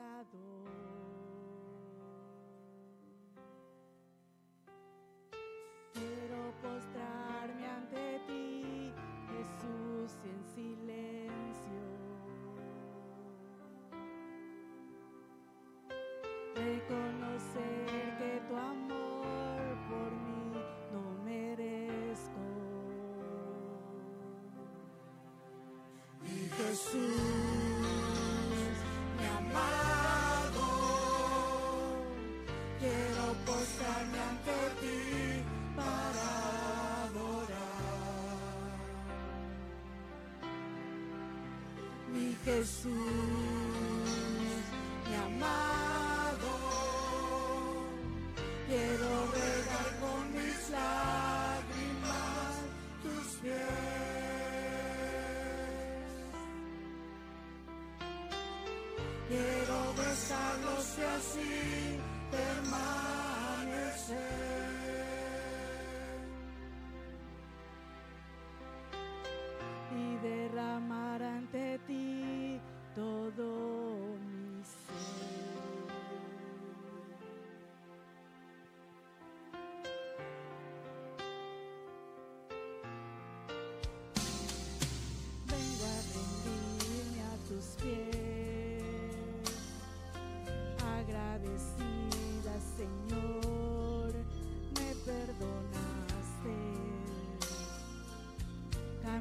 pecado. Jesús,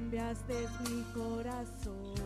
cambiaste mi corazón.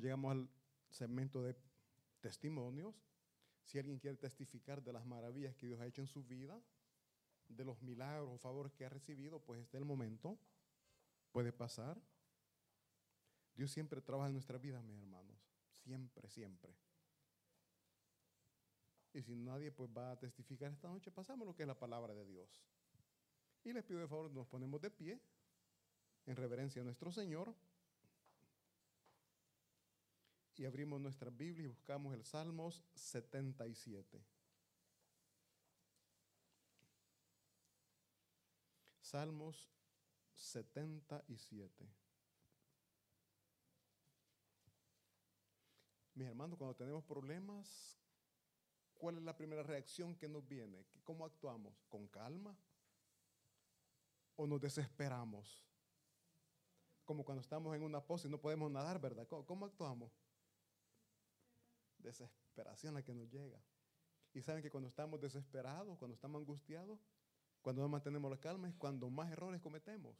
Llegamos al segmento de testimonios. Si alguien quiere testificar de las maravillas que Dios ha hecho en su vida, de los milagros o favores que ha recibido, pues este es el momento. Puede pasar. Dios siempre trabaja en nuestra vida, mis hermanos. Siempre, siempre. Y si nadie pues va a testificar esta noche, pasamos lo que es la palabra de Dios. Y les pido de favor, nos ponemos de pie en reverencia a nuestro Señor y abrimos nuestra Biblia y buscamos el Salmos 77. Salmos 77. Mis hermanos, cuando tenemos problemas, ¿cuál es la primera reacción que nos viene? ¿Cómo actuamos? ¿Con calma? ¿O nos desesperamos? Como cuando estamos en una pose y no podemos nadar, ¿verdad? ¿Cómo, cómo actuamos? Desesperación la que nos llega. Y saben que cuando estamos desesperados, cuando estamos angustiados, cuando no mantenemos la calma, es cuando más errores cometemos.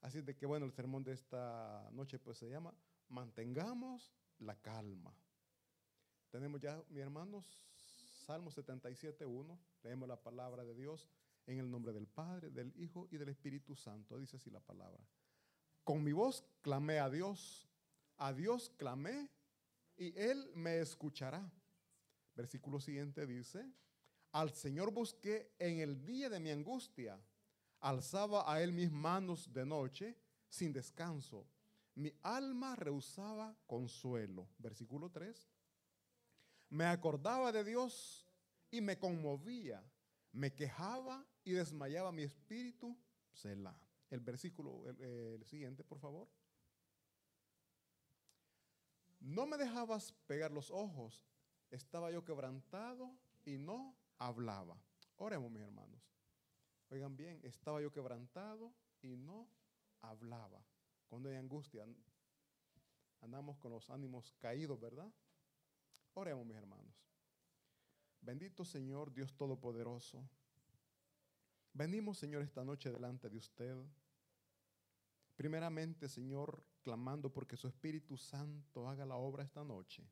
Así de que bueno, el sermón de esta noche pues se llama Mantengamos la calma. Tenemos ya, mi hermanos, Salmo 77.1. Leemos la palabra de Dios en el nombre del Padre, del Hijo y del Espíritu Santo. Dice así la palabra. Con mi voz clamé a Dios, A Dios clamé y Él me escuchará. Versículo siguiente dice, al Señor busqué en el día de mi angustia. Alzaba a Él mis manos de noche sin descanso. Mi alma rehusaba consuelo. Versículo 3. Me acordaba de Dios y me conmovía. Me quejaba y desmayaba mi espíritu. Selah. El versículo el, el siguiente, por favor. No me dejabas pegar los ojos. Estaba yo quebrantado y no hablaba. Oremos, mis hermanos. Oigan bien, estaba yo quebrantado y no hablaba. Cuando hay angustia, andamos con los ánimos caídos, ¿verdad? Oremos, mis hermanos. Bendito Señor, Dios Todopoderoso. Venimos, Señor, esta noche delante de usted. Primeramente, Señor, clamando porque su Espíritu Santo haga la obra esta noche.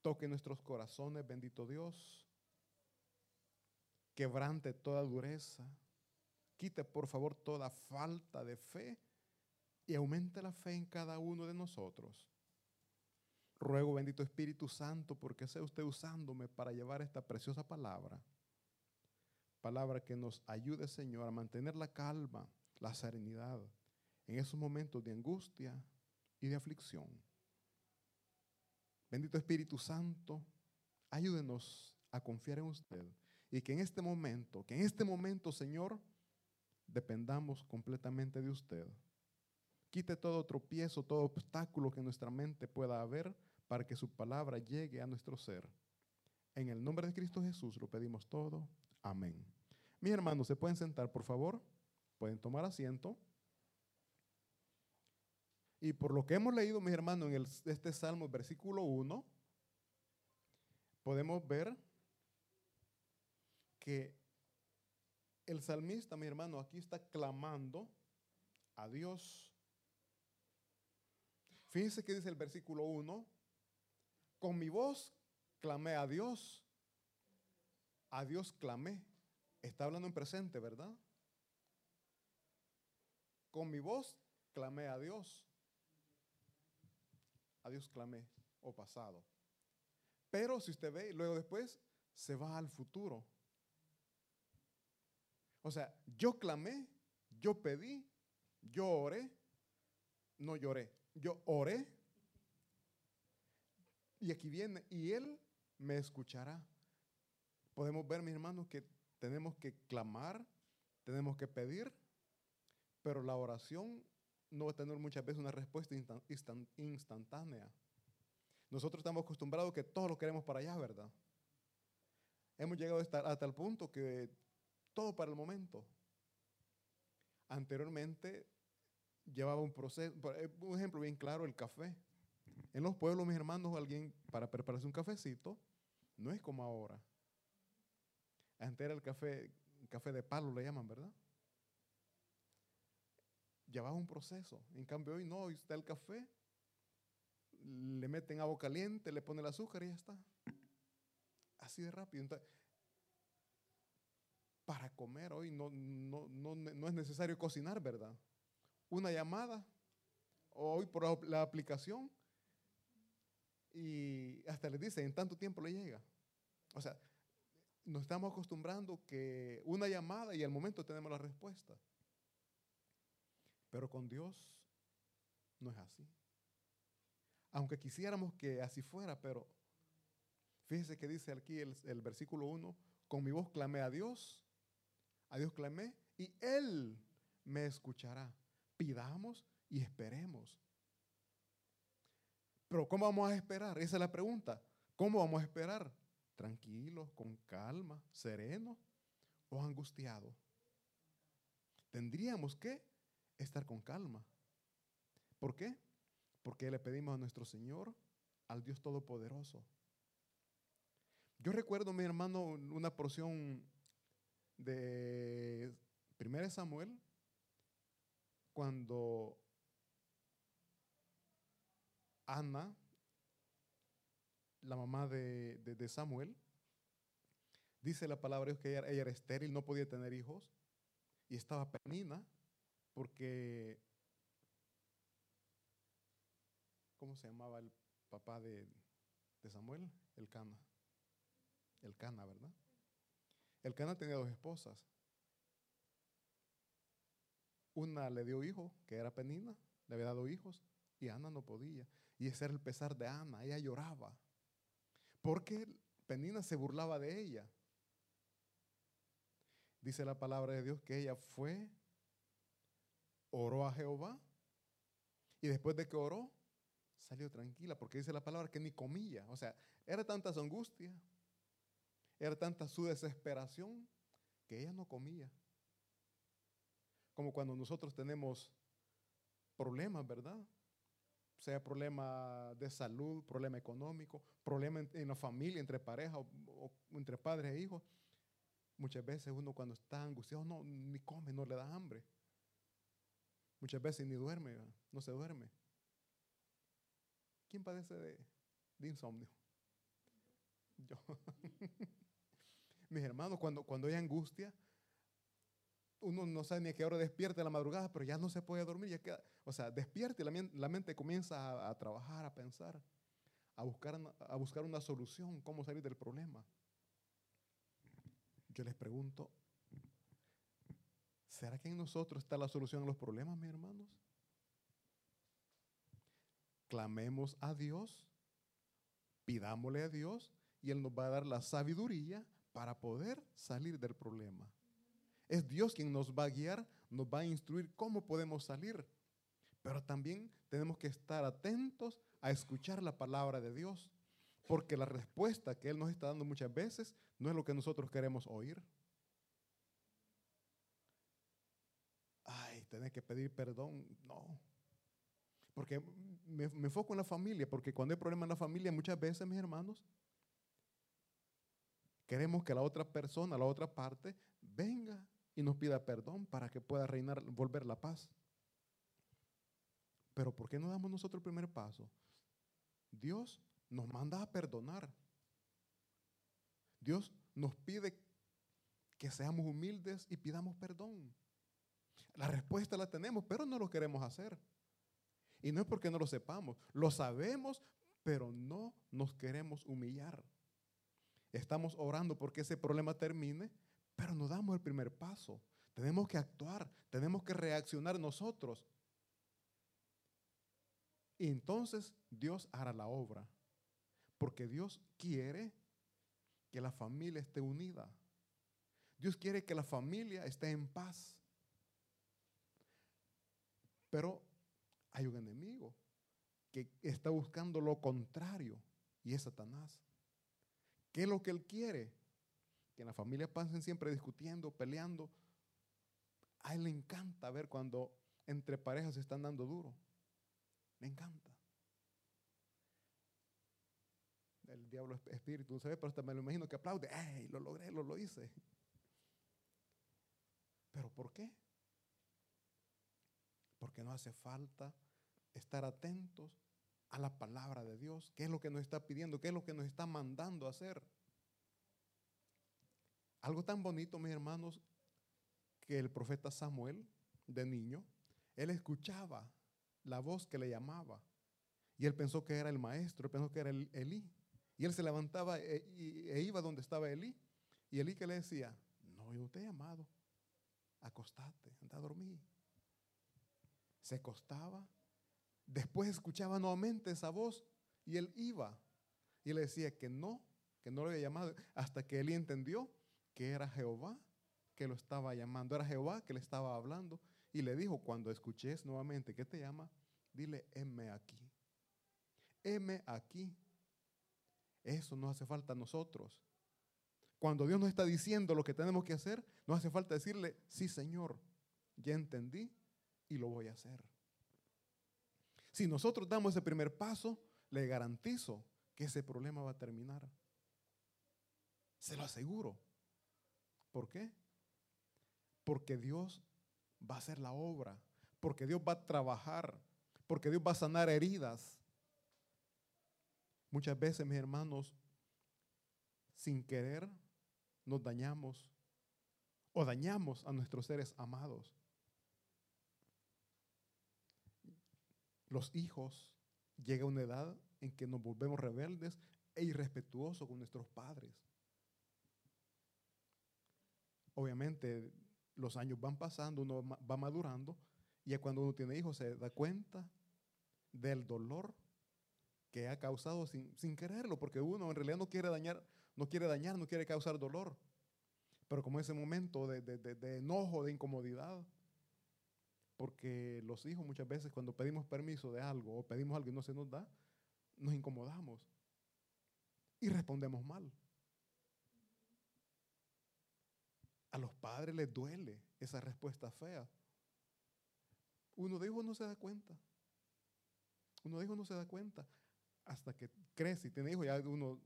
Toque nuestros corazones, bendito Dios. Quebrante toda dureza. Quite, por favor, toda falta de fe y aumente la fe en cada uno de nosotros. Ruego, bendito Espíritu Santo, porque sea usted usándome para llevar esta preciosa palabra. Palabra que nos ayude, Señor, a mantener la calma, la serenidad en esos momentos de angustia y de aflicción. Bendito Espíritu Santo, ayúdenos a confiar en usted y que en este momento, que en este momento, Señor, dependamos completamente de usted. Quite todo tropiezo, todo obstáculo que nuestra mente pueda haber para que su palabra llegue a nuestro ser. En el nombre de Cristo Jesús lo pedimos todo. Amén. Mis hermanos, ¿se pueden sentar, por favor? Pueden tomar asiento. Y por lo que hemos leído, mis hermanos, en este Salmo, versículo 1, podemos ver que el salmista, mi hermano, aquí está clamando a Dios. Fíjense que dice el versículo 1, con mi voz clamé a Dios, a Dios clamé. Está hablando en presente, ¿verdad? Con mi voz clamé a Dios. A Dios clamé, o pasado. Pero si usted ve, luego después se va al futuro. O sea, yo clamé, yo pedí, yo oré, no lloré, yo oré. Y aquí viene, y Él me escuchará. Podemos ver, mis hermanos, que tenemos que clamar, tenemos que pedir, pero la oración no va a tener muchas veces una respuesta instantánea. Nosotros estamos acostumbrados a que todo lo queremos para allá, ¿verdad? Hemos llegado hasta, el punto que todo para el momento. Anteriormente llevaba un proceso, eh, un ejemplo bien claro, el café. En los pueblos, mis hermanos, alguien para prepararse un cafecito, no es como ahora. Antes era el café, café de palo le llaman, ¿verdad? Llevaba un proceso. En cambio hoy no, hoy está el café, le meten agua caliente, le ponen el azúcar y ya está. Así de rápido. Entonces, para comer hoy no, no, no, no, es necesario cocinar, ¿verdad? Una llamada, hoy por la aplicación, y hasta le dice, en tanto tiempo le llega. O sea, nos estamos acostumbrando que una llamada y al momento tenemos la respuesta. Pero con Dios no es así. Aunque quisiéramos que así fuera, pero fíjese que dice aquí el, versículo 1, con mi voz clamé a Dios a Dios clamé y Él me escuchará. Pidamos y esperemos. Pero ¿cómo vamos a esperar? Esa es la pregunta. ¿Cómo vamos a esperar? ¿Tranquilos, con calma, serenos o angustiados? Tendríamos que estar con calma. ¿Por qué? Porque le pedimos a nuestro Señor, al Dios Todopoderoso. Yo recuerdo, mi hermano, una porción de 1 Samuel, cuando Ana, la mamá de, de, Samuel, dice la palabra que ella, ella, era estéril, no podía tener hijos, y estaba penina porque ¿cómo se llamaba el papá de, Samuel? El Cana. El Cana, ¿verdad? El Cana tenía dos esposas. Una le dio hijo, que era Penina, le había dado hijos, y Ana no podía. Y ese era el pesar de Ana, ella lloraba. Porque Penina se burlaba de ella. Dice la palabra de Dios que ella fue, oró a Jehová, y después de que oró, salió tranquila, porque dice la palabra que ni comía. O sea, era tanta su angustia, era tanta su desesperación, que ella no comía. Como cuando nosotros tenemos problemas, ¿verdad? Sea problema de salud, problema económico, problema en, la familia, entre pareja o, o, entre padres e hijos. Muchas veces uno cuando está angustiado no, ni come, no le da hambre. Muchas veces ni duerme, no se duerme. ¿Quién padece de, de insomnio? Yo. Mis hermanos, cuando, cuando hay angustia, uno no sabe ni a qué hora despierta la madrugada, pero ya no se puede dormir. Ya queda, o sea, despierta y la, la mente comienza a, a, trabajar, a pensar, a buscar, a buscar una solución, cómo salir del problema. Yo les pregunto, ¿será que en nosotros está la solución a los problemas, mis hermanos? Clamemos a Dios, pidámosle a Dios y Él nos va a dar la sabiduría para poder salir del problema. Es Dios quien nos va a guiar, nos va a instruir cómo podemos salir. Pero también tenemos que estar atentos a escuchar la palabra de Dios, porque la respuesta que Él nos está dando muchas veces no es lo que nosotros queremos oír. Tener que pedir perdón, no. Porque me, me enfoco en la familia, porque cuando hay problemas en la familia, muchas veces, mis hermanos, queremos que la otra persona, la otra parte, venga y nos pida perdón para que pueda reinar, volver la paz. Pero ¿por qué no damos nosotros el primer paso? Dios nos manda a perdonar. Dios nos pide que seamos humildes y pidamos perdón. La respuesta la tenemos, pero no lo queremos hacer. Y no es porque no lo sepamos, lo sabemos, pero no nos queremos humillar. Estamos orando porque ese problema termine, pero no damos el primer paso. Tenemos que actuar, tenemos que reaccionar nosotros. Y entonces Dios hará la obra. Porque Dios quiere que la familia esté unida. Dios quiere que la familia esté en paz. Pero hay un enemigo que está buscando lo contrario y es Satanás. ¿Qué es lo que él quiere? Que en la familia pasen siempre discutiendo, peleando. A él le encanta ver cuando entre parejas se están dando duro. Le encanta. El diablo es espíritu, ¿sabes? Pero hasta me lo imagino que aplaude. ¡Ey! Lo logré, lo, lo hice. ¿Pero por qué? Porque no hace falta estar atentos a la palabra de Dios. ¿Qué es lo que nos está pidiendo? ¿Qué es lo que nos está mandando a hacer? Algo tan bonito, mis hermanos, que el profeta Samuel, de niño, él escuchaba la voz que le llamaba. Y él pensó que era el maestro, pensó que era el Elí. Y él se levantaba e, e, iba donde estaba Elí. Y Elí que le decía, no, yo te he llamado. Acostate, anda a dormir. Se acostaba. Después escuchaba nuevamente esa voz y él iba. Y le decía que no, que no lo había llamado. Hasta que Elí entendió que era Jehová que lo estaba llamando, era Jehová que le estaba hablando. Y le dijo, cuando escuches nuevamente que te llama, dile, heme aquí. Heme aquí. Eso nos hace falta a nosotros. Cuando Dios nos está diciendo lo que tenemos que hacer, nos hace falta decirle, sí Señor, ya entendí y lo voy a hacer. Si nosotros damos ese primer paso, le garantizo que ese problema va a terminar. Se lo aseguro. ¿Por qué? Porque Dios va a hacer la obra, porque Dios va a trabajar, porque Dios va a sanar heridas. Muchas veces, mis hermanos, sin querer, nos dañamos o dañamos a nuestros seres amados. Los hijos llega una edad en que nos volvemos rebeldes e irrespetuosos con nuestros padres. Obviamente los años van pasando, uno va madurando y cuando uno tiene hijos se da cuenta del dolor que ha causado sin, sin, quererlo, porque uno en realidad no quiere dañar, no quiere dañar, no quiere causar dolor. Pero como ese momento de, de, de, de enojo, de incomodidad, porque los hijos muchas veces cuando pedimos permiso de algo o pedimos algo y no se nos da, nos incomodamos y respondemos mal. A los padres les duele esa respuesta fea. Uno de hijos no se da cuenta. Uno de hijos no se da cuenta hasta que crece y tiene hijos. Ya uno,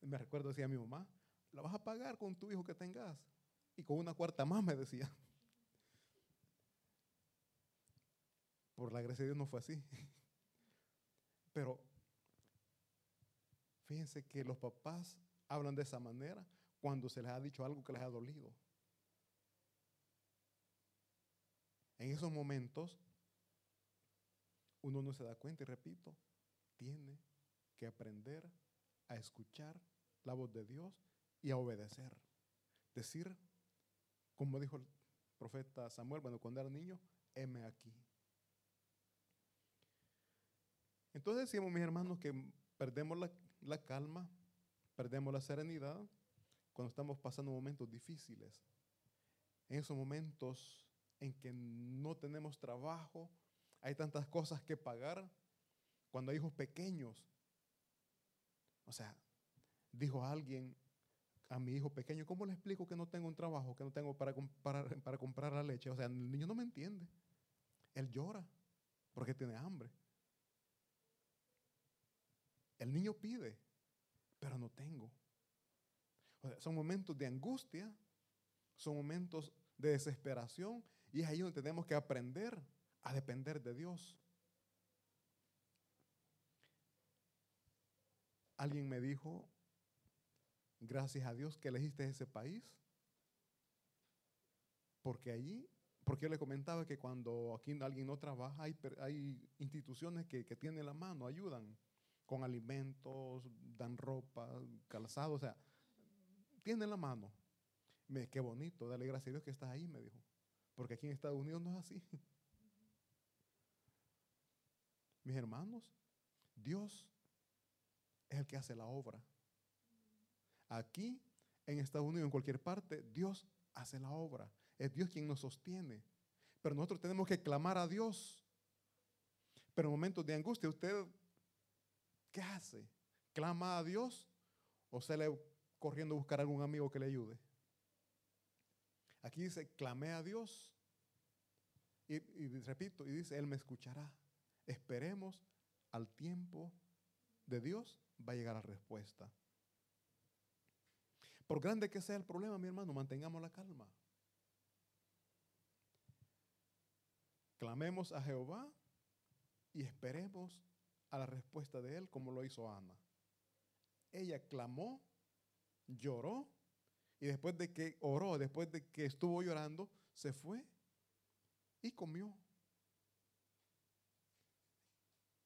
me recuerdo, decía mi mamá, la vas a pagar con tu hijo que tengas. Y con una cuarta más me decía. Por la gracia de Dios no fue así. Pero fíjense que los papás hablan de esa manera cuando se les ha dicho algo que les ha dolido. En esos momentos, uno no se da cuenta y repito, tiene que aprender a escuchar la voz de Dios y a obedecer. Decir, como dijo el profeta Samuel, bueno, cuando era niño, heme aquí. Entonces decimos, mis hermanos, que perdemos la, calma, perdemos la serenidad cuando estamos pasando momentos difíciles. En esos momentos en que no tenemos trabajo, hay tantas cosas que pagar, cuando hay hijos pequeños. O sea, dijo alguien a mi hijo pequeño, ¿cómo le explico que no tengo un trabajo, que no tengo para comprar, para comprar la leche? O sea, el niño no me entiende. Él llora porque tiene hambre. El niño pide, pero no tengo. Son momentos de angustia, son momentos de desesperación y es ahí donde tenemos que aprender a depender de Dios. Alguien me dijo, gracias a Dios que elegiste ese país, porque allí, porque yo le comentaba que cuando aquí alguien no trabaja, hay, hay instituciones que, que tienen la mano, ayudan con alimentos, dan ropa, calzado, o sea, tienen la mano. Me, qué bonito, dale gracias a Dios que estás ahí, me dijo. Porque aquí en Estados Unidos no es así. Mis hermanos, Dios es el que hace la obra. Aquí, en Estados Unidos, en cualquier parte, Dios hace la obra. Es Dios quien nos sostiene. Pero nosotros tenemos que clamar a Dios. Pero en momentos de angustia, ¿usted qué hace? ¿Clama a Dios o sale corriendo a buscar a algún amigo que le ayude? Aquí dice, clamé a Dios. Y, y, repito, y dice, Él me escuchará. Esperemos al tiempo de Dios, va a llegar la respuesta. Por grande que sea el problema, mi hermano, mantengamos la calma. Clamemos a Jehová y esperemos a la respuesta de Él como lo hizo Ana. Ella clamó, lloró y después de que oró, después de que estuvo llorando, se fue y comió.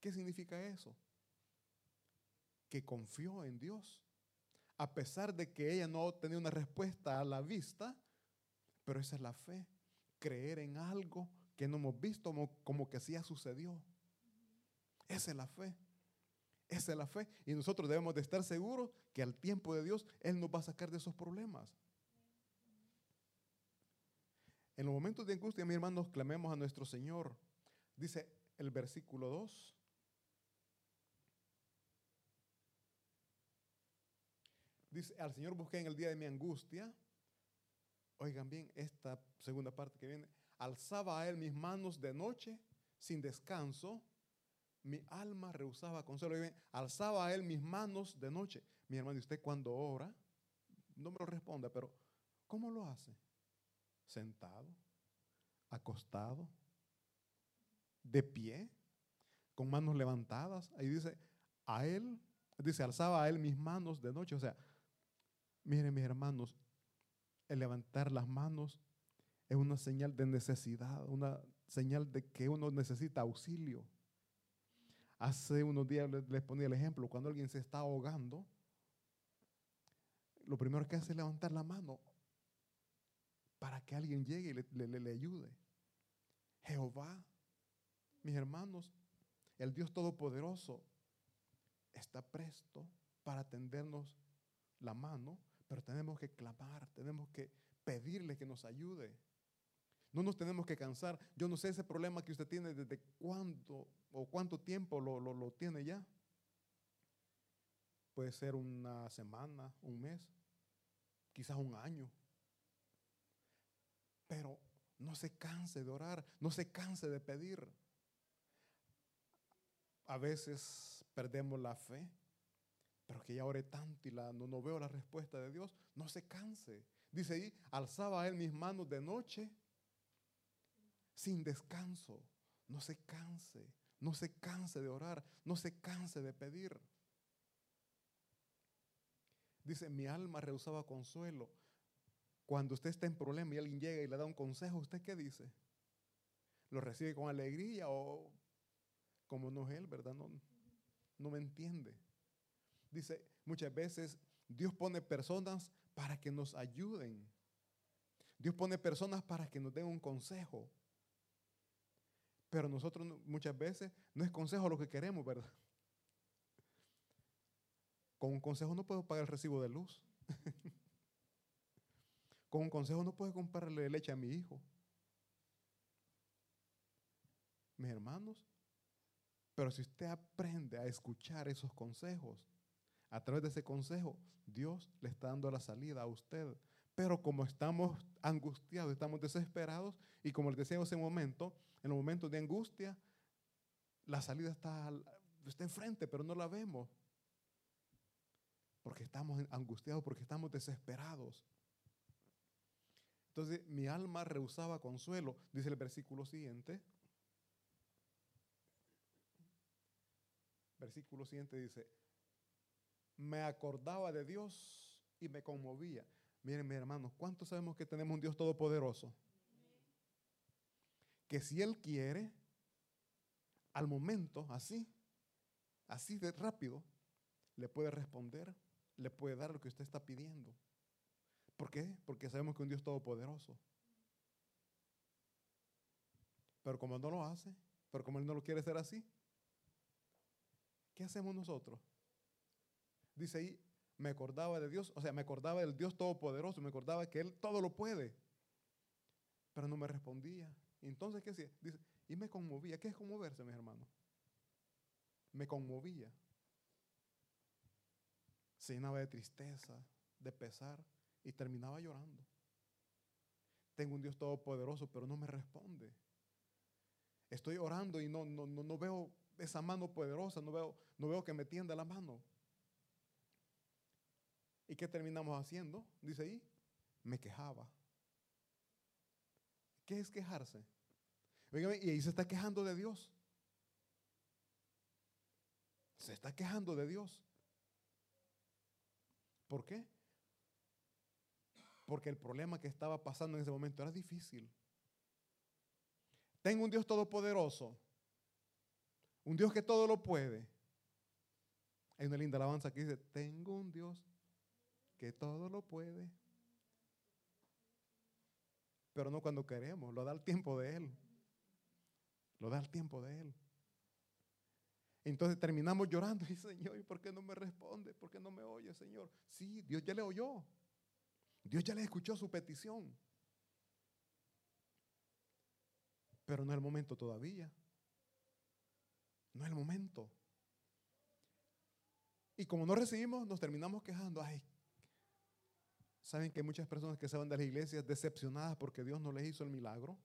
¿Qué significa eso? Que confió en Dios. A pesar de que ella no tenía una respuesta a la vista, pero esa es la fe. Creer en algo que no hemos visto como, que sí ya sucedió. Esa es la fe. Esa es la fe. Y nosotros debemos de estar seguros que al tiempo de Dios Él nos va a sacar de esos problemas. En los momentos de angustia, mis hermanos, clamemos a nuestro Señor. Dice el versículo 2. Dice, al Señor busqué en el día de mi angustia. Oigan bien, esta segunda parte que viene. Alzaba a Él mis manos de noche sin descanso mi alma rehusaba consuelo. Alzaba a él mis manos de noche. Mi hermano, ¿y usted cuando ora? No me lo responda, pero ¿cómo lo hace? Sentado, acostado, de pie, con manos levantadas. Ahí dice, a él, dice, alzaba a él mis manos de noche. O sea, miren mis hermanos, el levantar las manos es una señal de necesidad, una señal de que uno necesita auxilio. Hace unos días les, ponía el ejemplo, cuando alguien se está ahogando, lo primero que hace es levantar la mano para que alguien llegue y le- le- le ayude. Jehová, mis hermanos, el Dios Todopoderoso está presto para tendernos la mano, pero tenemos que clamar, tenemos que pedirle que nos ayude. No nos tenemos que cansar. Yo no sé ese problema que usted tiene desde cuándo o cuánto tiempo lo, lo- lo tiene ya. Puede ser una semana, un mes, quizás un año. Pero no se canse de orar, no se canse de pedir. A veces perdemos la fe, pero que ya oré tanto y la, no, no veo la respuesta de Dios, no se canse. Dice ahí, alzaba él mis manos de noche sin descanso. No se canse, no se canse de orar, no se canse de pedir. Dice, mi alma rehusaba consuelo. Cuando usted está en problema y alguien llega y le da un consejo, ¿usted qué dice? ¿Lo recibe con alegría o como no es él, verdad? No, no me entiende. Dice, muchas veces Dios pone personas para que nos ayuden. Dios pone personas para que nos den un consejo. Pero nosotros no- muchas veces no es consejo lo que queremos, ¿verdad? Con un consejo no puedo pagar el recibo de luz. Con un consejo no puedo comprarle leche a mi hijo. Mis hermanos, pero si usted aprende a escuchar esos consejos, a través de ese consejo, Dios le está dando la salida a usted. Pero como estamos angustiados, estamos desesperados, y como les decía en ese momento, en los momentos de angustia, la salida está, está enfrente, pero no la vemos. Porque estamos angustiados, porque estamos desesperados. Entonces mi alma rehusaba consuelo, dice el versículo siguiente. Versículo siguiente dice, me acordaba de Dios y me conmovía. Miren, mis hermanos, ¿cuántos sabemos que tenemos un Dios todopoderoso? Que si Él quiere, al momento, así, así de rápido, le puede responder, le puede dar lo que usted está pidiendo. ¿Por qué? Porque sabemos que un Dios todopoderoso. Pero como no lo hace, pero como Él no lo quiere hacer así, ¿qué hacemos nosotros? Dice ahí, me acordaba de Dios, o sea, me acordaba del Dios todopoderoso, me acordaba que Él todo lo puede, pero no me respondía. Entonces, ¿qué hacía? Dice, y me conmovía. ¿Qué es conmoverse, mis hermanos? Me conmovía. Se llenaba de tristeza, de pesar y terminaba llorando. Tengo un Dios todopoderoso, pero no me responde. Estoy orando y no, no, no, no veo esa mano poderosa, no veo, no veo que me tienda la mano. ¿Y qué terminamos haciendo? Dice ahí, me quejaba. ¿Qué es quejarse? Y ahí se está quejando de Dios. Se está quejando de Dios. ¿Por qué? Porque el problema que estaba pasando en ese momento era difícil. Tengo un Dios todopoderoso. Un Dios que todo lo puede. Hay una linda alabanza que dice, tengo un Dios que todo lo puede. Pero no cuando queremos, lo da el tiempo de Él. Lo da el tiempo de Él. Entonces terminamos llorando y Señor, ¿y por qué no me responde? ¿Por qué no me oye, Señor? Sí, Dios ya le oyó. Dios ya le escuchó su petición. Pero no es el momento todavía. No es el momento. Y como no recibimos, nos terminamos quejando. Ay, ¿saben que hay muchas personas que se van de las iglesias decepcionadas porque Dios no les hizo el milagro?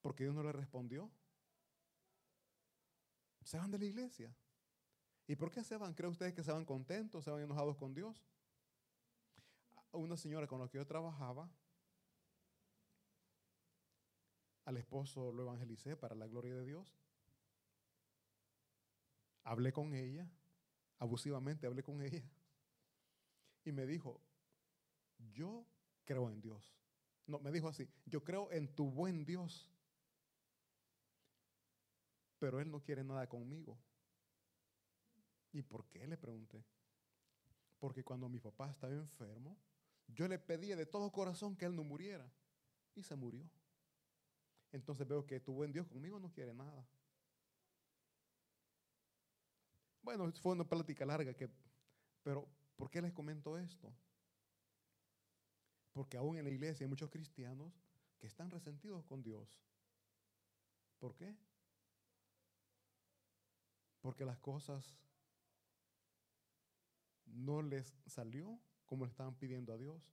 Porque Dios no les respondió. Se van de la iglesia. ¿Y por qué se van? ¿Creen ustedes que se van contentos, se van enojados con Dios? Una señora con la que yo trabajaba, al esposo lo evangelicé para la gloria de Dios. Hablé con ella, abusivamente hablé con ella, y me dijo, yo creo en Dios. No, me dijo así, yo creo en tu buen Dios, pero Él no quiere nada conmigo. ¿Y por qué? Le pregunté. Porque cuando mi papá estaba enfermo, yo le pedía de todo corazón que él no muriera. Y se murió. Entonces veo que tu buen Dios conmigo no quiere nada. Bueno, fue una plática larga, que, pero ¿por qué les comento esto? Porque aún en la iglesia hay muchos cristianos que están resentidos con Dios. ¿Por qué? Porque las cosas no les salió como le estaban pidiendo a Dios.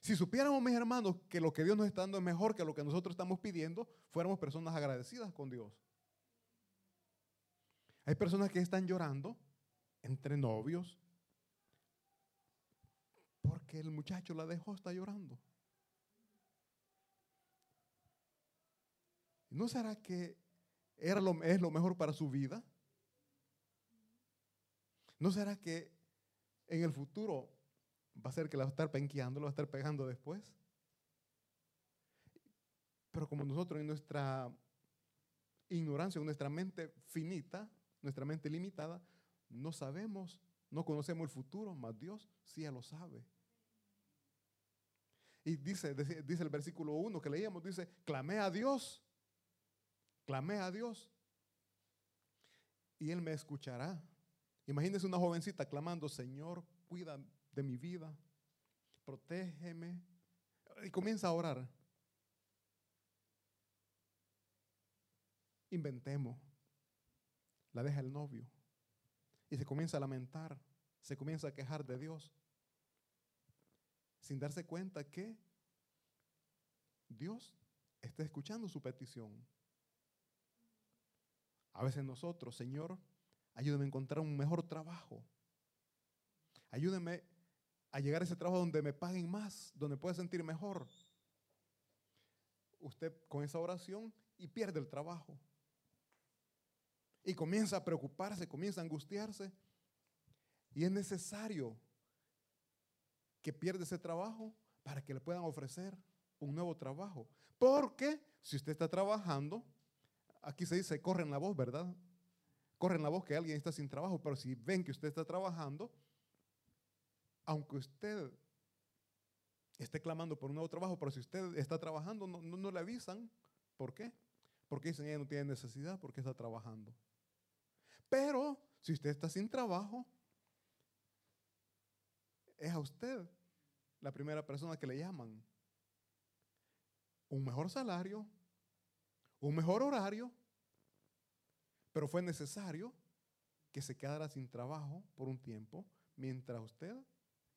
Si supiéramos, mis hermanos, que lo que Dios nos está dando es mejor que lo que nosotros estamos pidiendo, fuéramos personas agradecidas con Dios. Hay personas que están llorando entre novios porque el muchacho la dejó, está llorando. ¿No será que era lo, es lo mejor para su vida? ¿No será que en el futuro va a ser que la va a estar penqueando, la va a estar pegando después? Pero como nosotros en nuestra ignorancia, en nuestra mente finita, nuestra mente limitada, no sabemos, no conocemos el futuro, mas Dios sí ya lo sabe. Y dice, dice el versículo 1 que leíamos, dice, clamé a Dios, clamé a Dios, y Él me escuchará. Imagínese una jovencita clamando, Señor, cuida de mi vida, protégeme, y comienza a orar. Inventemos. La deja el novio. Y se comienza a lamentar, se comienza a quejar de Dios, sin darse cuenta que Dios está escuchando su petición. A veces nosotros, Señor, ayúdame a encontrar un mejor trabajo. Ayúdeme a llegar a ese trabajo donde me paguen más, donde pueda sentir mejor. Usted con esa oración y pierde el trabajo y comienza a preocuparse, comienza a angustiarse. Y es necesario que pierda ese trabajo para que le puedan ofrecer un nuevo trabajo. Porque si usted está trabajando, aquí se dice, corren la voz, ¿verdad? Corren la voz que alguien está sin trabajo, pero si ven que usted está trabajando, aunque usted esté clamando por un nuevo trabajo, pero si usted está trabajando, no, no, le avisan. ¿Por qué? Porque dicen, ella no tiene necesidad porque está trabajando. Pero si usted está sin trabajo, es a usted la primera persona que le llaman. Un mejor salario, un mejor horario, pero fue necesario que se quedara sin trabajo por un tiempo mientras usted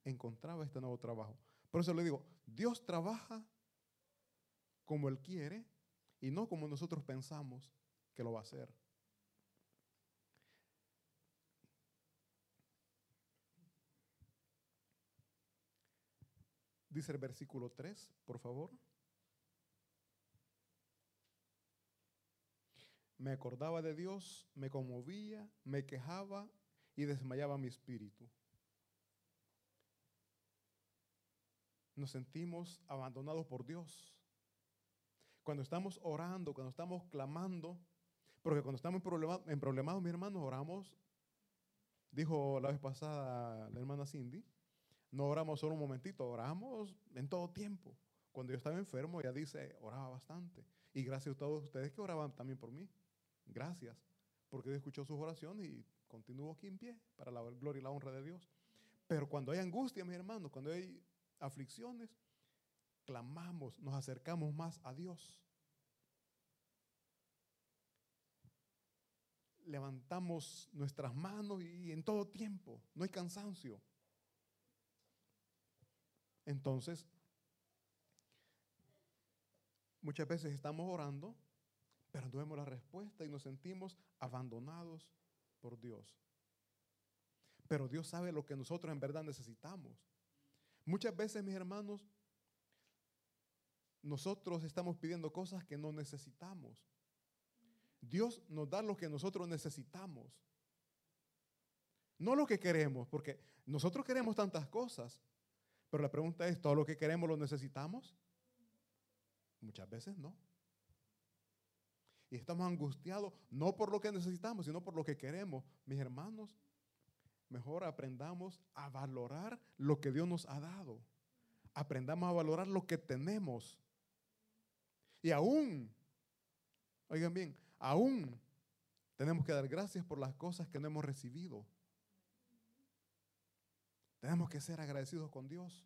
encontraba este nuevo trabajo. Por eso le digo, Dios trabaja como Él quiere y no como nosotros pensamos que lo va a hacer. Dice el versículo 3, por favor. Me acordaba de Dios, me conmovía, me quejaba y desmayaba mi espíritu. Nos sentimos abandonados por Dios. Cuando estamos orando, cuando estamos clamando, porque cuando estamos en problemados, mis hermanos, oramos, dijo la vez pasada la hermana Cindy, no oramos solo un momentito, oramos en todo tiempo. Cuando yo estaba enfermo, ella dice, oraba bastante. Y gracias a todos ustedes que oraban también por mí. Gracias, porque Dios escuchó sus oraciones y continuó aquí en pie para la gloria y la honra de Dios. Pero cuando hay angustia, mis hermanos, cuando hay aflicciones, clamamos, nos acercamos más a Dios. Levantamos nuestras manos y en todo tiempo, no hay cansancio. Entonces, muchas veces estamos orando, pero no vemos la respuesta y nos sentimos abandonados por Dios. Pero Dios sabe lo que nosotros en verdad necesitamos. Muchas veces, mis hermanos, nosotros estamos pidiendo cosas que no necesitamos. Dios nos da lo que nosotros necesitamos. No lo que queremos, porque nosotros queremos tantas cosas, pero la pregunta es, ¿todo lo que queremos lo necesitamos? Muchas veces no. y estamos angustiados, no por lo que necesitamos, sino por lo que queremos. Mis hermanos, mejor aprendamos a valorar lo que Dios nos ha dado. Aprendamos a valorar lo que tenemos. Y aún, oigan bien, aún tenemos que dar gracias por las cosas que no hemos recibido. Tenemos que ser agradecidos con Dios.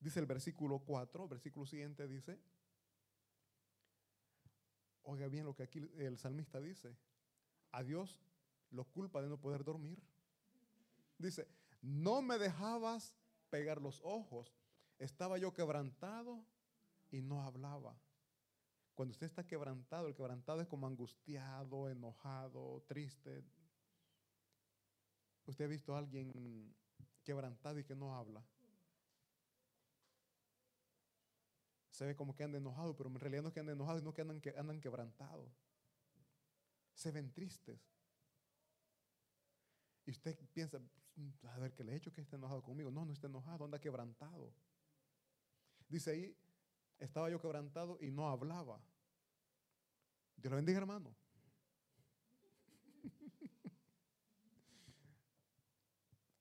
Dice el versículo 4, versículo siguiente dice, oiga bien lo que aquí el salmista dice, a Dios lo culpa de no poder dormir. Dice, no me dejabas pegar los ojos, estaba yo quebrantado y no hablaba. Cuando usted está quebrantado, el quebrantado es como angustiado, enojado, triste. ¿Usted ha visto a alguien quebrantado y que no habla? Se ve como que anda enojado, pero en realidad no es que andan enojados, sino que andan, que andan quebrantados. Se ven tristes. Y usted piensa, a ver, ¿qué le he hecho que esté enojado conmigo? No, no está enojado, anda quebrantado. Dice ahí, estaba yo quebrantado y no hablaba. Dios lo bendiga, hermano.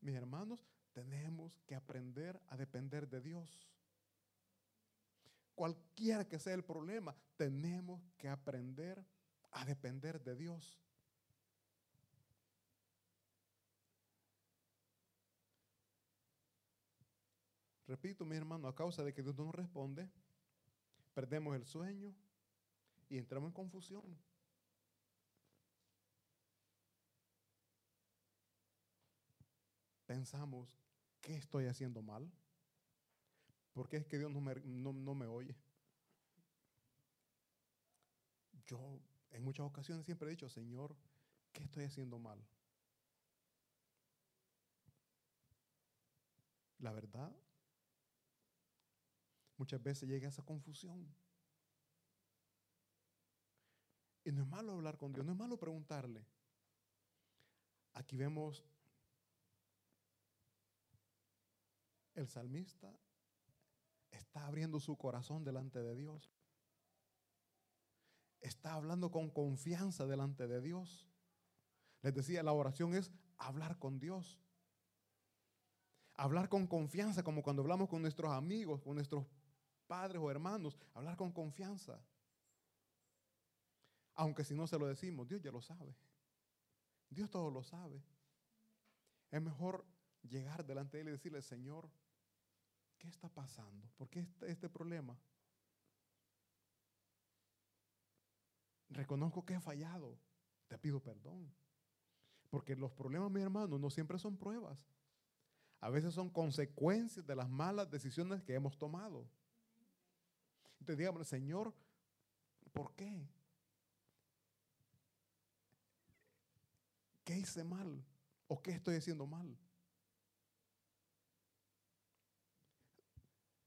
Mis hermanos, tenemos que aprender a depender de Dios. Cualquiera que sea el problema, tenemos que aprender a depender de Dios. Repito, mi hermano, a causa de que Dios no responde, perdemos el sueño y entramos en confusión. Pensamos, ¿qué estoy haciendo mal? ¿Por qué es que Dios no me, no, no me oye? Yo en muchas ocasiones siempre he dicho, Señor, ¿qué estoy haciendo mal? La verdad, muchas veces llega esa confusión. Y no es malo hablar con Dios, no es malo preguntarle. Aquí vemos el salmista está abriendo su corazón delante de Dios. Está hablando con confianza delante de Dios. Les decía, la oración es hablar con Dios. Hablar con confianza, como cuando hablamos con nuestros amigos, con nuestros padres o hermanos. Hablar con confianza. Aunque si no se lo decimos, Dios ya lo sabe. Dios todo lo sabe. Es mejor llegar delante de Él y decirle, Señor, ¿qué está pasando? ¿Por qué este, este problema? Reconozco que he fallado. Te pido perdón. Porque los problemas, mi hermano, no siempre son pruebas. A veces son consecuencias de las malas decisiones que hemos tomado. Entonces digamos, Señor, ¿por qué? ¿Qué hice mal? ¿O qué estoy haciendo mal?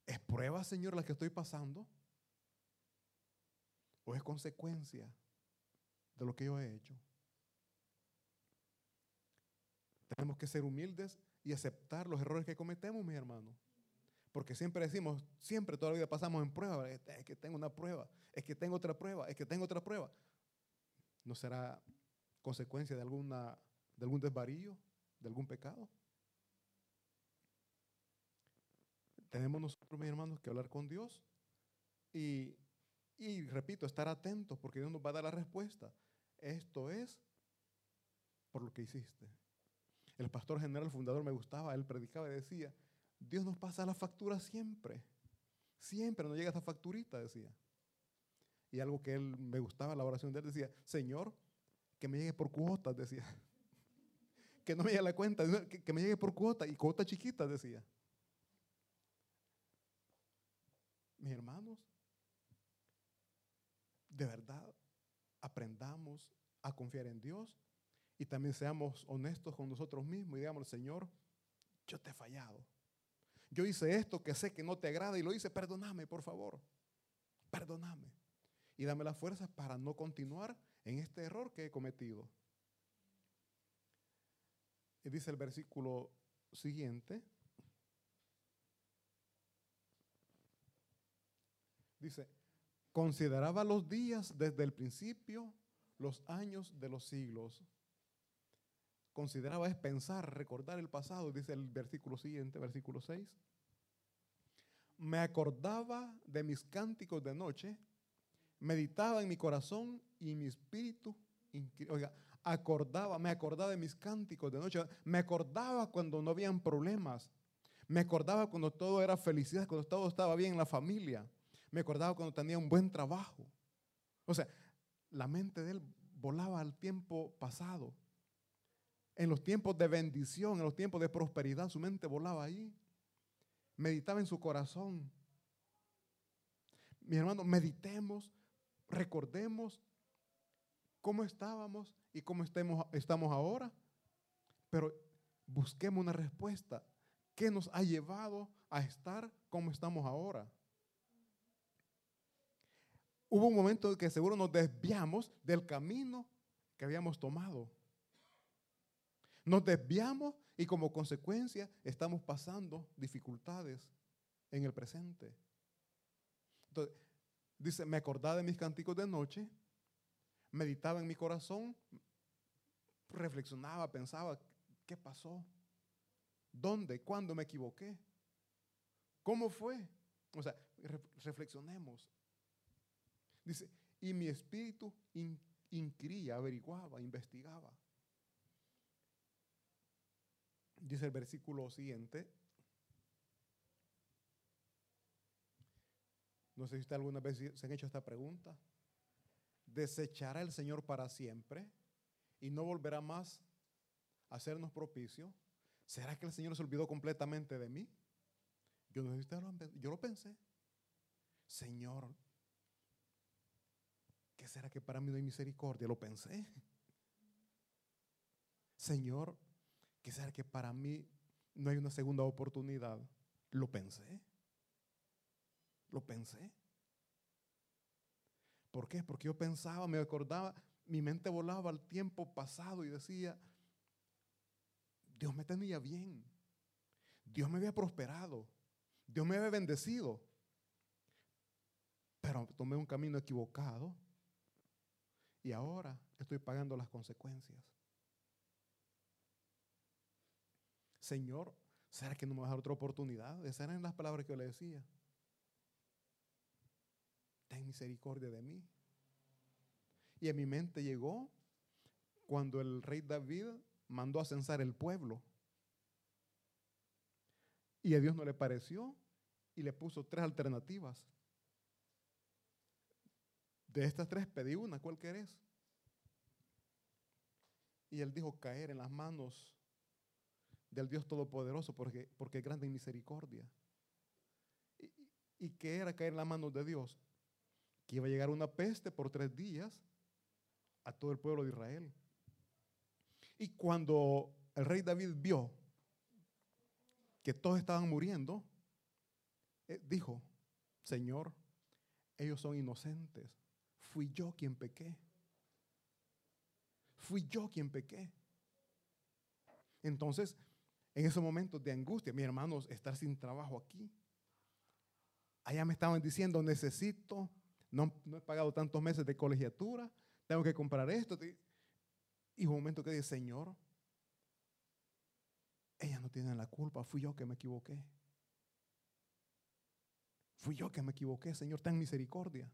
¿Es prueba, Señor, la que estoy pasando? ¿O es consecuencia de lo que yo he hecho? Tenemos que ser humildes y aceptar los errores que cometemos, mis hermanos. Porque siempre decimos, siempre toda la vida pasamos en prueba. Es que tengo una prueba, es que tengo otra prueba, es que tengo otra prueba. ¿No será consecuencia de, alguna, de algún desvarío, de algún pecado? Tenemos mis hermanos, que hablar con Dios y, repito, estar atentos porque Dios nos va a dar la respuesta. Esto es por lo que hiciste. El pastor general fundador me gustaba, él predicaba y decía, Dios nos pasa la factura siempre. Siempre nos llega esa facturita, decía. Y algo que él me gustaba, la oración de él decía, Señor, que me llegue por cuotas, decía. que no me llegue la cuenta, que, que me llegue por cuotas y cuotas chiquitas, decía. Mis hermanos, de verdad, aprendamos a confiar en Dios y también seamos honestos con nosotros mismos y digamos, Señor, yo te he fallado. Yo hice esto que sé que no te agrada y lo hice, perdóname, por favor. Perdóname. Y dame las fuerzas para no continuar en este error que he cometido. Y dice el versículo siguiente. Dice, consideraba los días desde el principio, los años de los siglos. Consideraba es pensar, recordar el pasado, dice el versículo siguiente, versículo 6. Me acordaba de mis cánticos de noche, meditaba en mi corazón y mi espíritu, oiga, acordaba, me acordaba de mis cánticos de noche, me acordaba cuando no habían problemas, me acordaba cuando todo era felicidad, cuando todo estaba bien en la familia, me acordaba cuando tenía un buen trabajo. O sea, la mente de él volaba al tiempo pasado. En los tiempos de bendición, en los tiempos de prosperidad, su mente volaba ahí. Meditaba en su corazón. Mi hermano, meditemos, recordemos cómo estábamos y cómo estamos ahora, pero busquemos una respuesta. ¿Qué nos ha llevado a estar como estamos ahora? Hubo un momento en que seguro nos desviamos del camino que habíamos tomado. Nos desviamos y como consecuencia estamos pasando dificultades en el presente. Entonces, dice, me acordaba de mis cánticos de noche meditaba en mi corazón, reflexionaba, pensaba, ¿qué pasó? ¿Dónde? ¿Cuándo me equivoqué? ¿Cómo fue? O sea, reflexionemos. Dice, y mi espíritu inquiría, averiguaba, investigaba. Dice el versículo siguiente. No sé si usted alguna vez se han hecho esta pregunta desechará el Señor para siempre y no volverá más a hacernos propicio? ¿Será que el Señor se olvidó completamente de mí? Yo, no, yo lo pensé. Señor, ¿qué será que para mí no hay misericordia? Lo pensé. Señor, ¿qué será que para mí no hay una segunda oportunidad? Lo pensé. Lo pensé. ¿Por qué? Porque yo pensaba, me acordaba, mi mente volaba al tiempo pasado y decía, Dios me tenía bien, Dios me había prosperado, Dios me había bendecido, pero tomé un camino equivocado y ahora estoy pagando las consecuencias. Señor, ¿será que no me vas a dar otra oportunidad? Esas eran las palabras que yo le decía ten misericordia de mí. Y en mi mente llegó cuando el rey David mandó a censar el pueblo. Y a Dios no le pareció y le puso tres alternativas. De estas tres pedí una, ¿cuál querés? Y él dijo caer en las manos del Dios Todopoderoso porque, porque es grande en misericordia. ¿Y, ¿Y qué era caer en las manos de Dios? que iba a llegar una peste por tres días a todo el pueblo de Israel. Y cuando el rey David vio que todos estaban muriendo, eh, dijo, Señor, ellos son inocentes. Fui yo quien pequé. Fui yo quien pequé. Entonces, en esos momentos de angustia, mis hermanos, estar sin trabajo aquí. Allá me estaban diciendo, necesito no, he pagado tantos meses de colegiatura, tengo que comprar esto. Y un momento que dice, Señor, ella no tiene la culpa, fui yo que me equivoqué. Fui yo que me equivoqué, Señor, ten misericordia.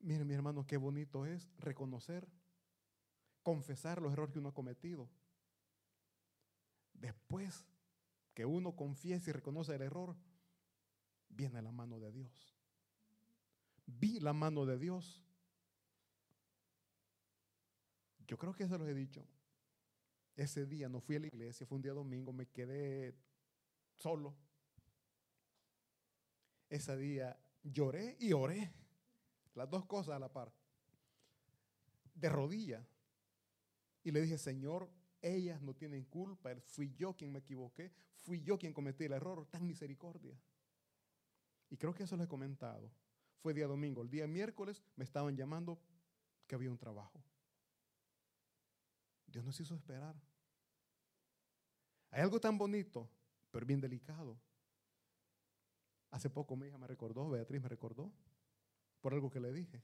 Miren, mi hermano, qué bonito es reconocer, confesar los errores que uno ha cometido. Después que uno confiese y reconoce el error, viene la mano de Dios. Vi la mano de Dios. Yo creo que eso lo he dicho. Ese día no fui a la iglesia, fue un día domingo, me quedé solo. Ese día lloré y oré. Las dos cosas a la par. De rodilla. Y le dije, Señor, ellas no tienen culpa. Fui yo quien me equivoqué. Fui yo quien cometí el error. Tan misericordia. Y creo que eso lo he comentado. Fue día domingo. El día miércoles me estaban llamando que había un trabajo. Dios nos hizo esperar. Hay algo tan bonito, pero bien delicado. Hace poco mi hija me recordó, Beatriz me recordó, por algo que le dije.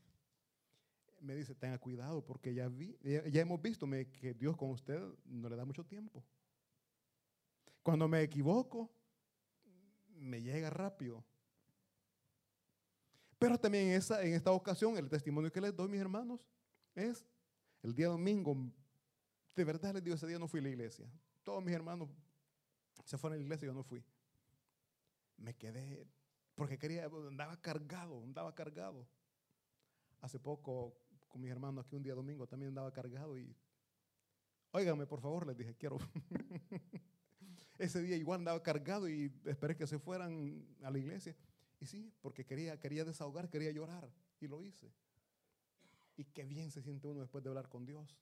Me dice, tenga cuidado porque ya, vi, ya, hemos visto que Dios con usted no le da mucho tiempo. Cuando me equivoco, me llega rápido. Pero también en, esa, en esta ocasión, el testimonio que les doy, mis hermanos, es el día domingo. De verdad les digo, ese día no fui a la iglesia. Todos mis hermanos se fueron a la iglesia y yo no fui. Me quedé, porque quería, andaba cargado, andaba cargado. Hace poco, con mis hermanos aquí un día domingo, también andaba cargado y, óigame, por favor, les dije, quiero. Ese día igual andaba cargado y esperé que se fueran a la iglesia. Y sí, porque quería, quería desahogar, quería llorar. Y lo hice. Y qué bien se siente uno después de hablar con Dios.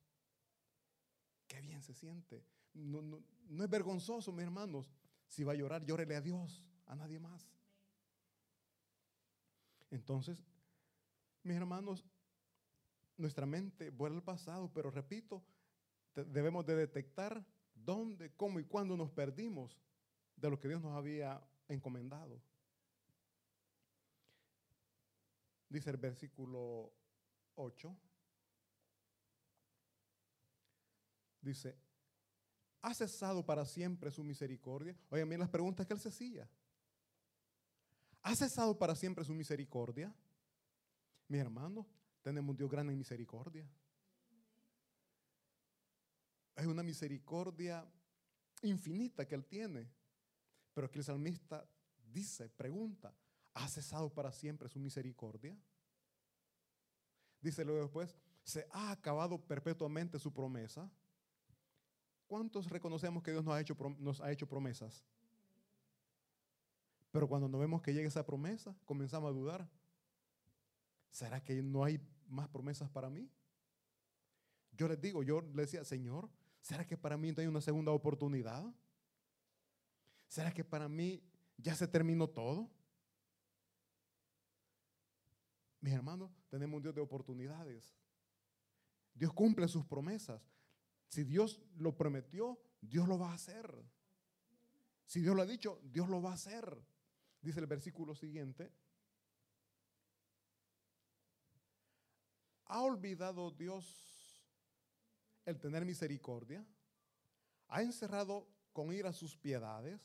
Qué bien se siente. No, no es vergonzoso, mis hermanos. Si va a llorar, llórele a Dios, a nadie más. Entonces, mis hermanos, nuestra mente vuelve al pasado, pero repito, debemos de detectar dónde, cómo y cuándo nos perdimos de lo que Dios nos había encomendado. Dice el versículo 8. Dice, ¿ha cesado para siempre su misericordia? Oigan bien las preguntas que él se hacía. ¿Ha cesado para siempre su misericordia? Mi hermano, tenemos un Dios grande en misericordia. Es una misericordia infinita que Él tiene. Pero que el salmista dice, pregunta, ¿ha cesado para siempre su misericordia? Dice luego después, ¿se ha acabado perpetuamente su promesa? ¿Cuántos reconocemos que Dios nos ha hecho, nos ha hecho promesas? Pero cuando no vemos que llegue esa promesa, comenzamos a dudar. ¿Será que no hay más promesas para mí? Yo les digo, yo le decía, Señor, ¿será que para mí no hay una segunda oportunidad? ¿Será que para mí ya se terminó todo? Mis hermanos, tenemos un Dios de oportunidades. Dios cumple sus promesas. Si Dios lo prometió, Dios lo va a hacer. Si Dios lo ha dicho, Dios lo va a hacer. Dice el versículo siguiente. ¿Ha olvidado Dios el tener misericordia? ¿Ha encerrado con ira sus piedades?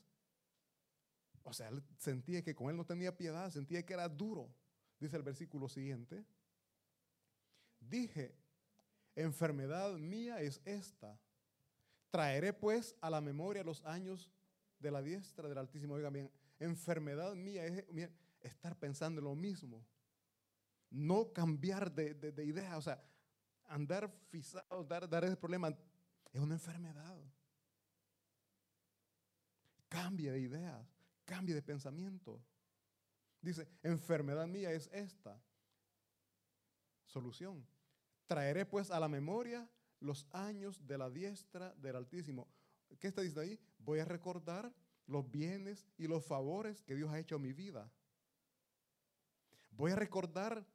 O sea, él sentía que con él no tenía piedad, sentía que era duro. Dice el versículo siguiente. Dije, enfermedad mía es esta. Traeré pues a la memoria los años de la diestra del Altísimo. Oigan bien, enfermedad mía es estar pensando en lo mismo. No cambiar de, idea, o sea, andar fisado, dar, dar ese problema, es una enfermedad. Cambie de ideas, cambie de pensamiento. Dice, enfermedad mía es esta. Solución. Traeré pues a la memoria los años de la diestra del Altísimo. ¿Qué está diciendo ahí? Voy a recordar los bienes y los favores que Dios ha hecho en mi vida. Voy a recordar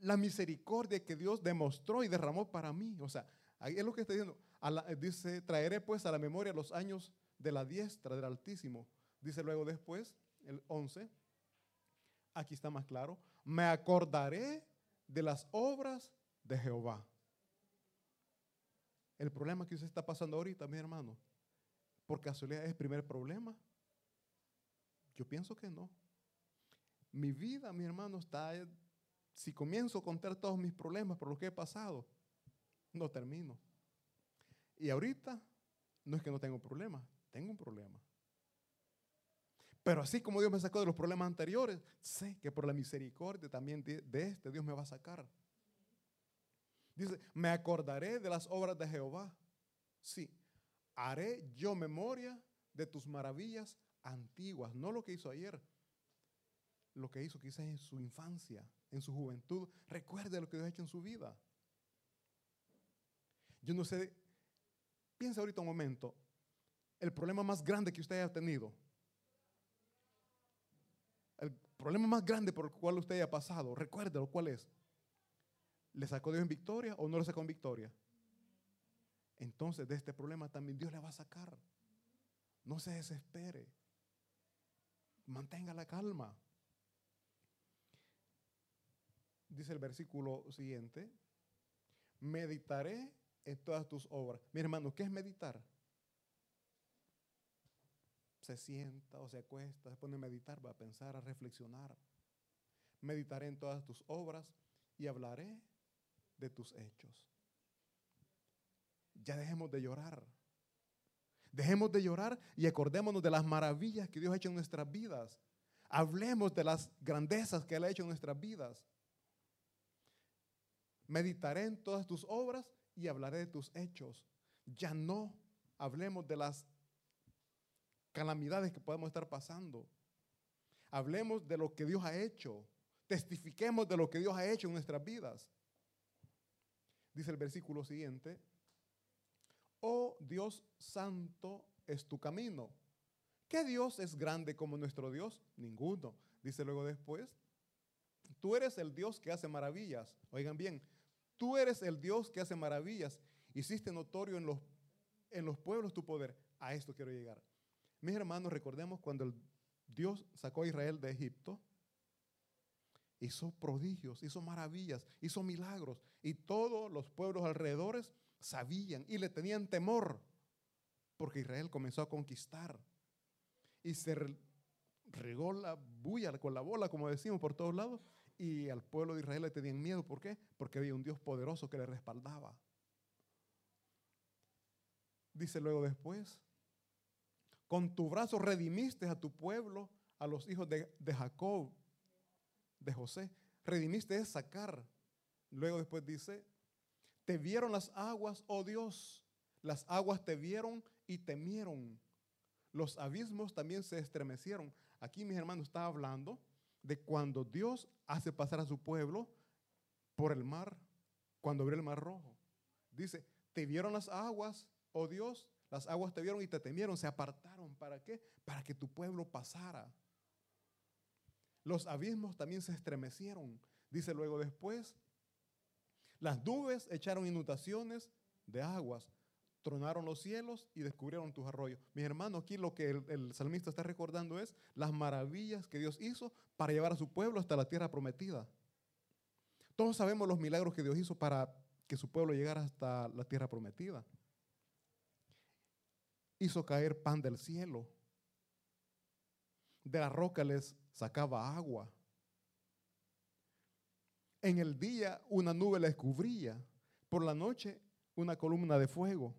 la misericordia que Dios demostró y derramó para mí. O sea, ahí es lo que está diciendo. dice, traeré pues a la memoria los años de la diestra del Altísimo. Dice luego después, el 11, aquí está más claro, me acordaré de las obras de Jehová. El problema que usted está pasando ahorita, mi hermano, ¿Por casualidad es el primer problema? Yo pienso que no. Mi vida, mi hermano, está... Si comienzo a contar todos mis problemas por lo que he pasado, no termino. Y ahorita no es que no tengo problemas, tengo un problema. Pero así como Dios me sacó de los problemas anteriores, sé que por la misericordia también de, de, este Dios me va a sacar. Dice, me acordaré de las obras de Jehová. Sí, haré yo memoria de tus maravillas antiguas, no lo que hizo ayer, lo que hizo quizás en su infancia, en su juventud. Recuerde lo que Dios ha hecho en su vida. Yo no sé, piensa ahorita un momento, el problema más grande que usted haya tenido, el problema más grande por el cual usted haya pasado, recuérdelo, ¿cuál es? ¿Le sacó Dios en victoria o no le sacó en victoria? Entonces de este problema también Dios le va a sacar. No se desespere. mantenga la calma. Dice el versículo siguiente, meditaré en todas tus obras. Mi hermano, ¿qué es meditar? Se sienta o se acuesta, se pone a meditar, va a pensar, a reflexionar. Meditaré en todas tus obras y hablaré de tus hechos. Ya dejemos de llorar. Dejemos de llorar y acordémonos de las maravillas que Dios ha hecho en nuestras vidas. Hablemos de las grandezas que Él ha hecho en nuestras vidas. Meditaré en todas tus obras y hablaré de tus hechos. Ya no hablemos de las calamidades que podemos estar pasando. Hablemos de lo que Dios ha hecho. Testifiquemos de lo que Dios ha hecho en nuestras vidas. Dice el versículo siguiente, oh Dios santo es tu camino. ¿Qué Dios es grande como nuestro Dios? Ninguno. Dice luego después, tú eres el Dios que hace maravillas. Oigan bien, tú eres el Dios que hace maravillas. Hiciste notorio en los, en los pueblos tu poder. A esto quiero llegar. Mis hermanos, recordemos cuando el Dios sacó a Israel de Egipto, hizo prodigios, hizo maravillas, hizo milagros. Y todos los pueblos alrededores sabían y le tenían temor porque Israel comenzó a conquistar. Y se regó la bulla con la bola, como decimos, por todos lados. Y al pueblo de Israel le tenían miedo. ¿Por qué? Porque había un Dios poderoso que le respaldaba. Dice luego después, con tu brazo redimiste a tu pueblo, a los hijos de, de Jacob, de José. Redimiste es sacar. Luego después dice, te vieron las aguas, oh Dios. Las aguas te vieron y temieron. Los abismos también se estremecieron. Aquí mis hermanos está hablando de cuando Dios hace pasar a su pueblo por el mar, cuando abrió el mar rojo. Dice, te vieron las aguas, oh Dios, las aguas te vieron y te temieron, se apartaron. ¿Para qué? Para que tu pueblo pasara. Los abismos también se estremecieron. Dice luego después, las nubes echaron inundaciones de aguas, tronaron los cielos y descubrieron tus arroyos. Mis hermanos, aquí lo que el, el, salmista está recordando es las maravillas que Dios hizo para llevar a su pueblo hasta la tierra prometida. Todos sabemos los milagros que Dios hizo para que su pueblo llegara hasta la tierra prometida. Hizo caer pan del cielo. De la roca les sacaba agua. En el día una nube les cubría, por la noche una columna de fuego.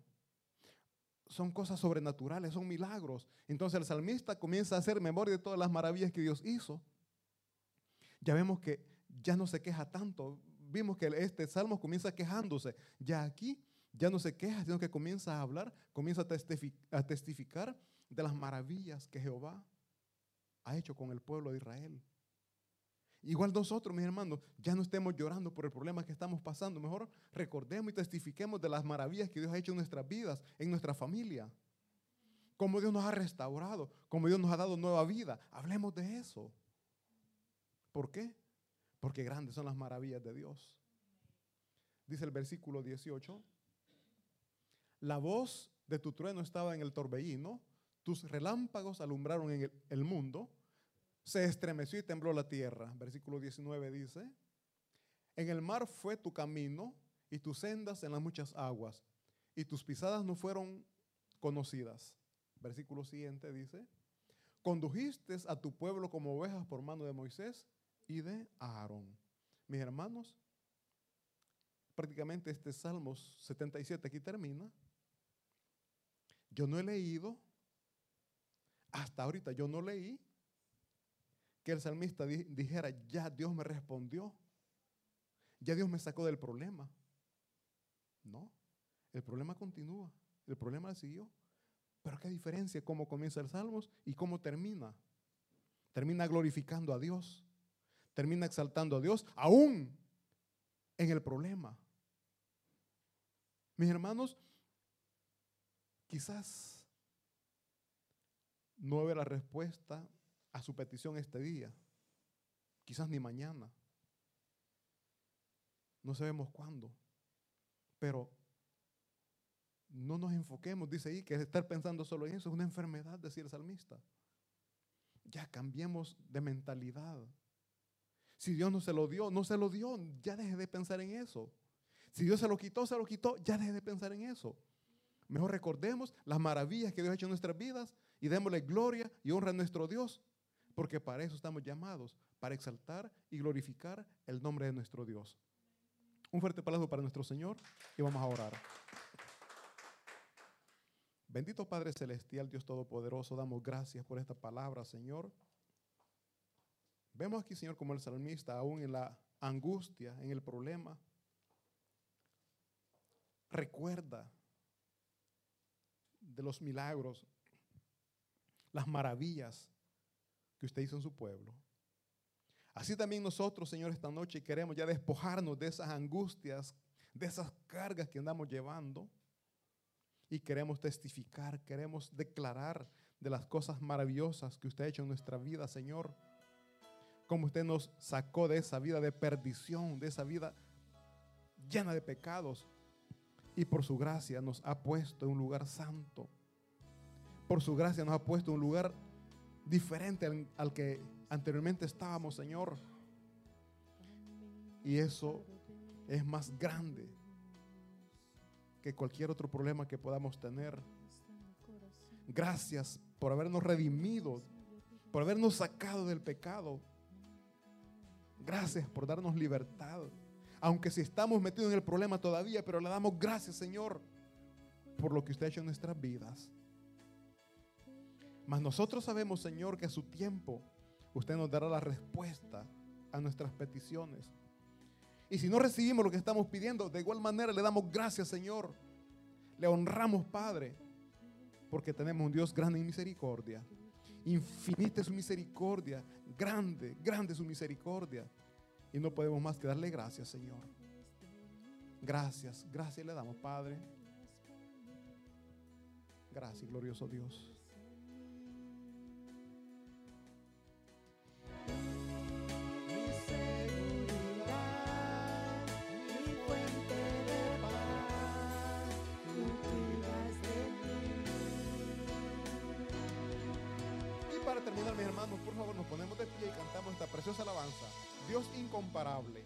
Son cosas sobrenaturales, son milagros. Entonces el salmista comienza a hacer memoria de todas las maravillas que Dios hizo. Ya vemos que ya no se queja tanto. Vimos que este salmo comienza quejándose. Ya aquí ya no se queja, sino que comienza a hablar, comienza a testificar de las maravillas que Jehová ha hecho con el pueblo de Israel. Igual nosotros, mis hermanos, ya no estemos llorando por el problema que estamos pasando. Mejor recordemos y testifiquemos de las maravillas que Dios ha hecho en nuestras vidas, en nuestra familia. Cómo Dios nos ha restaurado, cómo Dios nos ha dado nueva vida. Hablemos de eso. ¿Por qué? Porque grandes son las maravillas de Dios. Dice el versículo 18. La voz de tu trueno estaba en el torbellino, tus relámpagos alumbraron en el, el mundo se estremeció y tembló la tierra. Versículo 19 dice, en el mar fue tu camino y tus sendas en las muchas aguas, y tus pisadas no fueron conocidas. Versículo siguiente dice, condujiste a tu pueblo como ovejas por mano de Moisés y de Aarón. Mis hermanos, prácticamente este Salmos 77 aquí termina. Yo no he leído, hasta ahorita yo no leí que el salmista dijera, ya Dios me respondió, ya Dios me sacó del problema. No, el problema continúa, el problema siguió. Pero qué diferencia cómo comienza el Salmos y cómo termina. Termina glorificando a Dios, termina exaltando a Dios, aún en el problema. Mis hermanos, quizás no ve la respuesta a su petición este día, quizás ni mañana, no sabemos cuándo, pero no nos enfoquemos, dice ahí, que estar pensando solo en eso es una enfermedad, decía el salmista. ya cambiemos de mentalidad. Si Dios no se lo dio, no se lo dio, ya deje de pensar en eso. Si Dios se lo quitó, se lo quitó, ya deje de pensar en eso. Mejor recordemos las maravillas que Dios ha hecho en nuestras vidas y démosle gloria y honra a nuestro Dios, porque para eso estamos llamados, para exaltar y glorificar el nombre de nuestro Dios. Un fuerte aplauso para nuestro Señor y vamos a orar. Bendito Padre Celestial, Dios Todopoderoso, damos gracias por esta palabra, Señor. Vemos aquí, Señor, como el salmista, aún en la angustia, en el problema, recuerda de los milagros, las maravillas que usted hizo en su pueblo. Así también nosotros, Señor, esta noche queremos ya despojarnos de esas angustias, de esas cargas que andamos llevando y queremos testificar, queremos declarar de las cosas maravillosas que usted ha hecho en nuestra vida, Señor. Como usted nos sacó de esa vida de perdición, de esa vida llena de pecados. Y por su gracia nos ha puesto en un lugar santo. Por su gracia nos ha puesto en un lugar diferente al, al que anteriormente estábamos, Señor. Y eso es más grande que cualquier otro problema que podamos tener. Gracias por habernos redimido, por habernos sacado del pecado. Gracias por darnos libertad. Aunque si estamos metidos en el problema todavía, pero le damos gracias, Señor, por lo que usted ha hecho en nuestras vidas. Mas nosotros sabemos, Señor, que a su tiempo usted nos dará la respuesta a nuestras peticiones. Y si no recibimos lo que estamos pidiendo, de igual manera le damos gracias, Señor. Le honramos, Padre, porque tenemos un Dios grande en misericordia. Infinita es su misericordia, grande, grande es su misericordia. Y no podemos más que darle gracias, Señor. Gracias, gracias le damos, Padre. Gracias, glorioso Dios. Terminar, mis hermanos, por favor, nos ponemos de pie y cantamos esta preciosa alabanza. Dios incomparable.